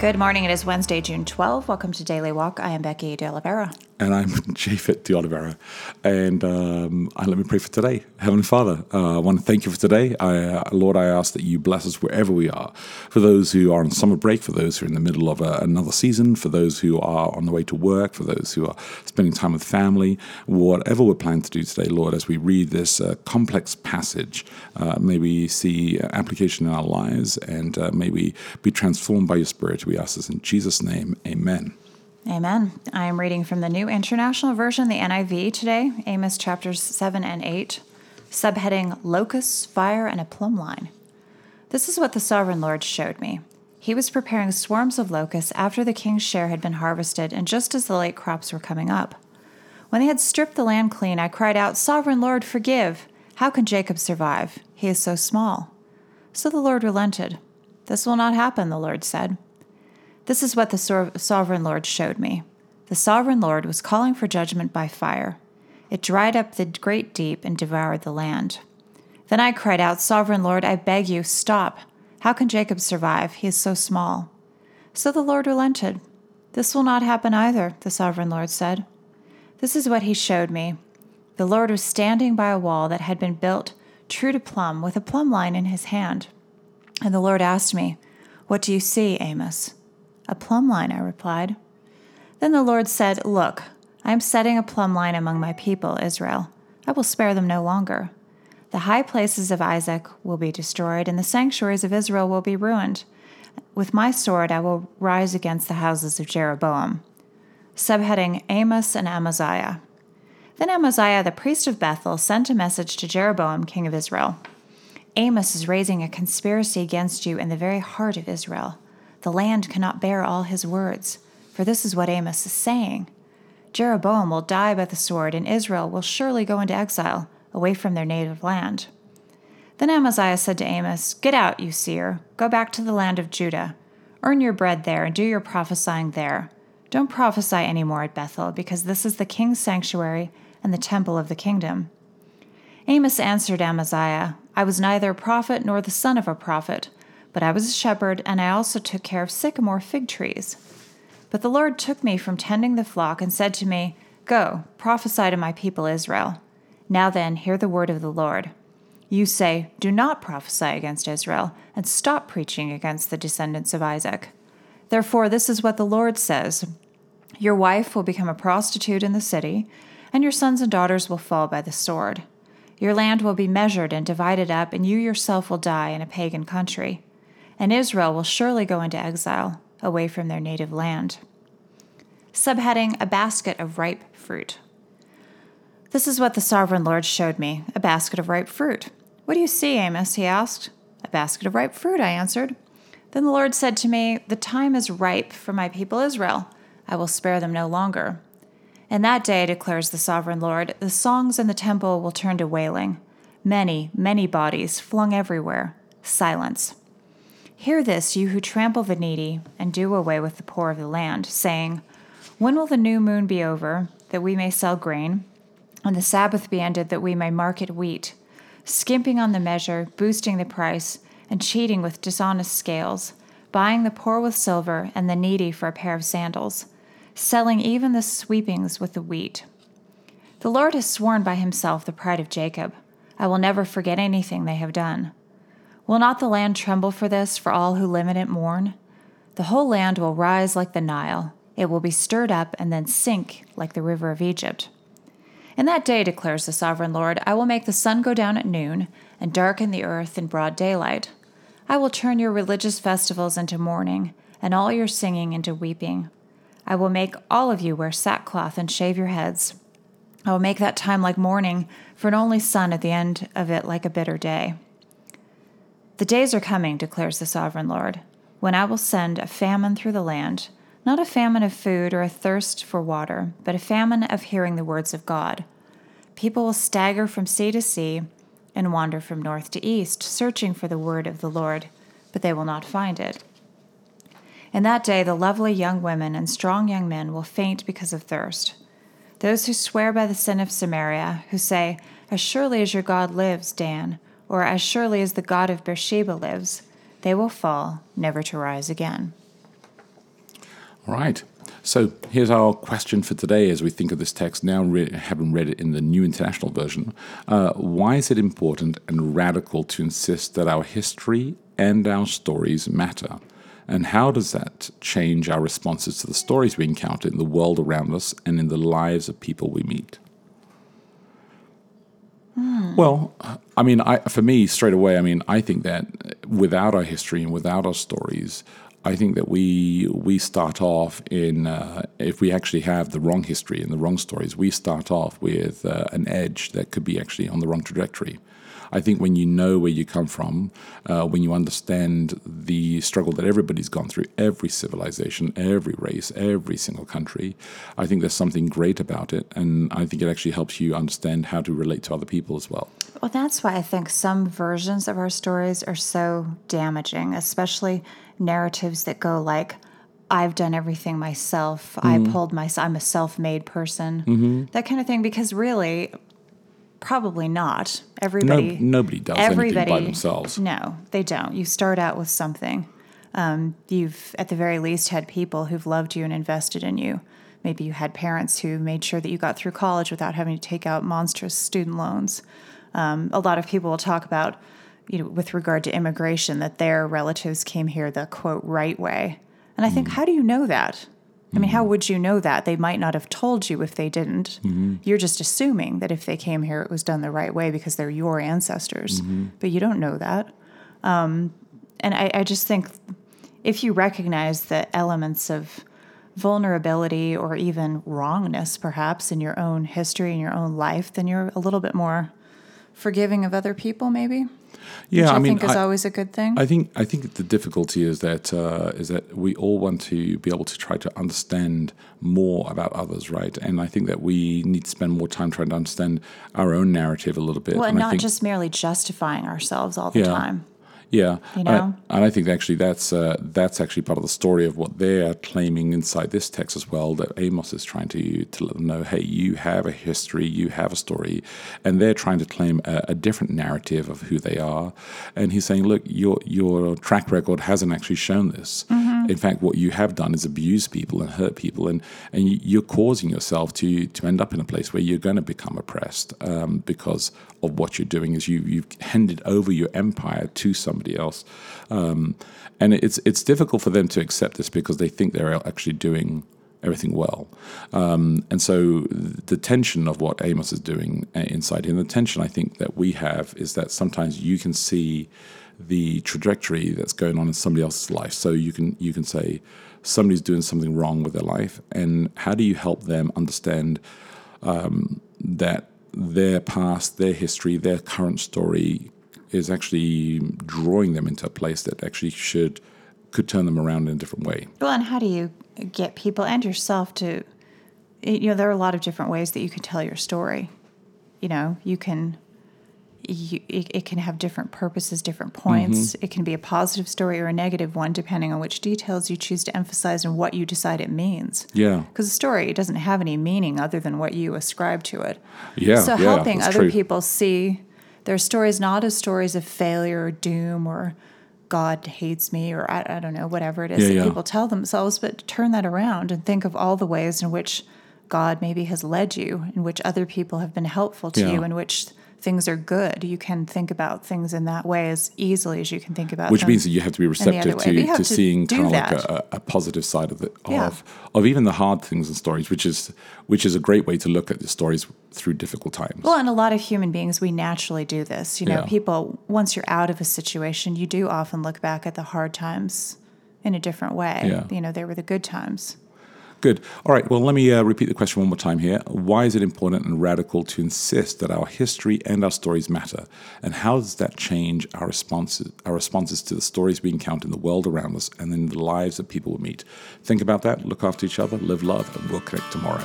Good morning. It is Wednesday, June 12. Welcome to Daily Walk. I am Becky De Oliveira. And I'm Japhet De Oliveira. And um, let me pray for today. Heavenly Father, uh, I want to thank you for today. I, uh, Lord, I ask that you bless us wherever we are. For those who are on summer break, for those who are in the middle of a, another season, for those who are on the way to work, for those who are spending time with family, whatever we're planning to do today, Lord, as we read this uh, complex passage, uh, may we see application in our lives and uh, may we be transformed by your Spirit. We ask this in Jesus' name. Amen. Amen. I am reading from the New International Version, the NIV, today, Amos chapters 7 and 8, subheading Locusts, Fire, and a Plumb Line. This is what the sovereign Lord showed me. He was preparing swarms of locusts after the king's share had been harvested and just as the late crops were coming up. When they had stripped the land clean, I cried out, Sovereign Lord, forgive! How can Jacob survive? He is so small. So the Lord relented. This will not happen, the Lord said. This is what the sovereign Lord showed me. The sovereign Lord was calling for judgment by fire. It dried up the great deep and devoured the land. Then I cried out, Sovereign Lord, I beg you, stop. How can Jacob survive? He is so small. So the Lord relented. This will not happen either, the sovereign Lord said. This is what he showed me. The Lord was standing by a wall that had been built true to plumb, with a plumb line in his hand. And the Lord asked me, What do you see, Amos? A plumb line, I replied. Then the Lord said, Look, I am setting a plumb line among my people, Israel. I will spare them no longer. The high places of Isaac will be destroyed, and the sanctuaries of Israel will be ruined. With my sword I will rise against the houses of Jeroboam. Subheading Amos and Amaziah. Then Amaziah, the priest of Bethel, sent a message to Jeroboam, king of Israel Amos is raising a conspiracy against you in the very heart of Israel. The land cannot bear all his words. For this is what Amos is saying Jeroboam will die by the sword, and Israel will surely go into exile, away from their native land. Then Amaziah said to Amos, Get out, you seer, go back to the land of Judah. Earn your bread there, and do your prophesying there. Don't prophesy any more at Bethel, because this is the king's sanctuary and the temple of the kingdom. Amos answered Amaziah, I was neither a prophet nor the son of a prophet but I was a shepherd, and I also took care of sycamore fig trees. But the Lord took me from tending the flock and said to me, Go, prophesy to my people Israel. Now then, hear the word of the Lord. You say, Do not prophesy against Israel, and stop preaching against the descendants of Isaac. Therefore, this is what the Lord says Your wife will become a prostitute in the city, and your sons and daughters will fall by the sword. Your land will be measured and divided up, and you yourself will die in a pagan country and Israel will surely go into exile away from their native land. Subheading A basket of ripe fruit. This is what the sovereign Lord showed me a basket of ripe fruit. What do you see, Amos? he asked. A basket of ripe fruit, I answered. Then the Lord said to me, The time is ripe for my people Israel. I will spare them no longer. In that day, declares the sovereign Lord, the songs in the temple will turn to wailing. Many, many bodies flung everywhere. Silence. Hear this, you who trample the needy, and do away with the poor of the land, saying, When will the new moon be over, that we may sell grain, and the Sabbath be ended, that we may market wheat? Skimping on the measure, boosting the price, and cheating with dishonest scales, buying the poor with silver, and the needy for a pair of sandals, selling even the sweepings with the wheat. The Lord has sworn by himself the pride of Jacob I will never forget anything they have done. Will not the land tremble for this, for all who live in it mourn? The whole land will rise like the Nile. It will be stirred up and then sink like the river of Egypt. In that day, declares the sovereign Lord, I will make the sun go down at noon and darken the earth in broad daylight. I will turn your religious festivals into mourning and all your singing into weeping. I will make all of you wear sackcloth and shave your heads. I will make that time like mourning for an only son at the end of it like a bitter day. The days are coming, declares the sovereign Lord, when I will send a famine through the land, not a famine of food or a thirst for water, but a famine of hearing the words of God. People will stagger from sea to sea and wander from north to east, searching for the word of the Lord, but they will not find it. In that day, the lovely young women and strong young men will faint because of thirst. Those who swear by the sin of Samaria, who say, As surely as your God lives, Dan, or as surely as the God of Beersheba lives, they will fall, never to rise again. All right. So here's our question for today as we think of this text now, re- having read it in the New International Version. Uh, why is it important and radical to insist that our history and our stories matter? And how does that change our responses to the stories we encounter in the world around us and in the lives of people we meet? Well, I mean, I, for me, straight away, I mean, I think that without our history and without our stories, I think that we we start off in uh, if we actually have the wrong history and the wrong stories, we start off with uh, an edge that could be actually on the wrong trajectory. I think when you know where you come from, uh, when you understand the struggle that everybody's gone through, every civilization, every race, every single country, I think there's something great about it, and I think it actually helps you understand how to relate to other people as well. Well, that's why I think some versions of our stories are so damaging, especially narratives that go like, I've done everything myself. I pulled myself. I'm a self-made person. That kind of thing. Because really, probably not. No, Everybody. nobody does anything everybody by themselves. No, they don't. You start out with something. Um, you've, at the very least, had people who've loved you and invested in you. Maybe you had parents who made sure that you got through college without having to take out monstrous student loans. Um, a lot of people will talk about, you know, with regard to immigration, that their relatives came here the quote right way. And I think, how do you know that? I mean, how mm-hmm. would you know that? They might not have told you if they didn't. Mm-hmm. You're just assuming that if they came here, it was done the right way because they're your ancestors. Mm-hmm. But you don't know that. Um, and I, I just think if you recognize the elements of vulnerability or even wrongness, perhaps, in your own history and your own life, then you're a little bit more forgiving of other people, maybe. Yeah, which I, I mean, think is I- always a good thing. I think I think the difficulty is that uh, is that we all want to be able to try to understand more about others, right? And I think that we need to spend more time trying to understand our own narrative a little bit. well, and and I not think, just merely justifying ourselves all the Yeah. time. Yeah, you And I- know? and I think actually that's uh, that's actually part of the story of what they're claiming inside this text as well. That Amos is trying to to let them know, hey, you have a history, you have a story, and they're trying to claim a, a different narrative of who they are. And he's saying, look, your your track record hasn't actually shown this. In fact, what you have done is abuse people and hurt people, and and you- you're causing yourself to to end up in a place where you're going to become oppressed um, because of what you're doing. Is you you've handed over your empire to somebody else, um, and it's it's difficult for them to accept this because they think they're actually doing everything well. Um, and so the tension of what Amos is doing uh, inside and the tension I think that we have is that sometimes you can see the trajectory that's going on in somebody else's life. So you can you can say somebody's doing something wrong with their life, and how do you help them understand um, that their past, their history, their current story is actually drawing them into a place that actually should could turn them around in a different way. Well, and how do you get people and yourself to, you know, there are a lot of different ways that you can tell your story. You know, you can, you, it, it can have different purposes, different points. Mm-hmm. It can be a positive story or a negative one, depending on which details you choose to emphasize and what you decide it means. Yeah. Because a story doesn't have any meaning other than what you ascribe to it. Yeah, So yeah, helping other true. people see their stories not as stories of failure or doom or God hates me or I, I don't know, whatever it is Yeah, that yeah. people tell themselves, but turn that around and think of all the ways in which God maybe has led you, in which other people have been helpful to you, in which things are good. You can think about things in that way as easily as you can think about Which means that you have to be in the other receptive to, to to seeing kind of like a, a positive side of the Yeah. of of even the hard things and stories, which is which is a great way to look at the stories through difficult times. Well, and a lot of human beings, we naturally do this. You know, Yeah. people, once you're out of a situation, you do often look back at the hard times in a different way. Yeah. You know, they were the good times. Good. All right. Well, let me uh, repeat the question one more time here. Why is it important and radical to insist that our history and our stories matter? And how does that change our responses, our responses to the stories we encounter in the world around us and in the lives that people we meet? Think about that. Look after each other. Live love, and we'll connect tomorrow.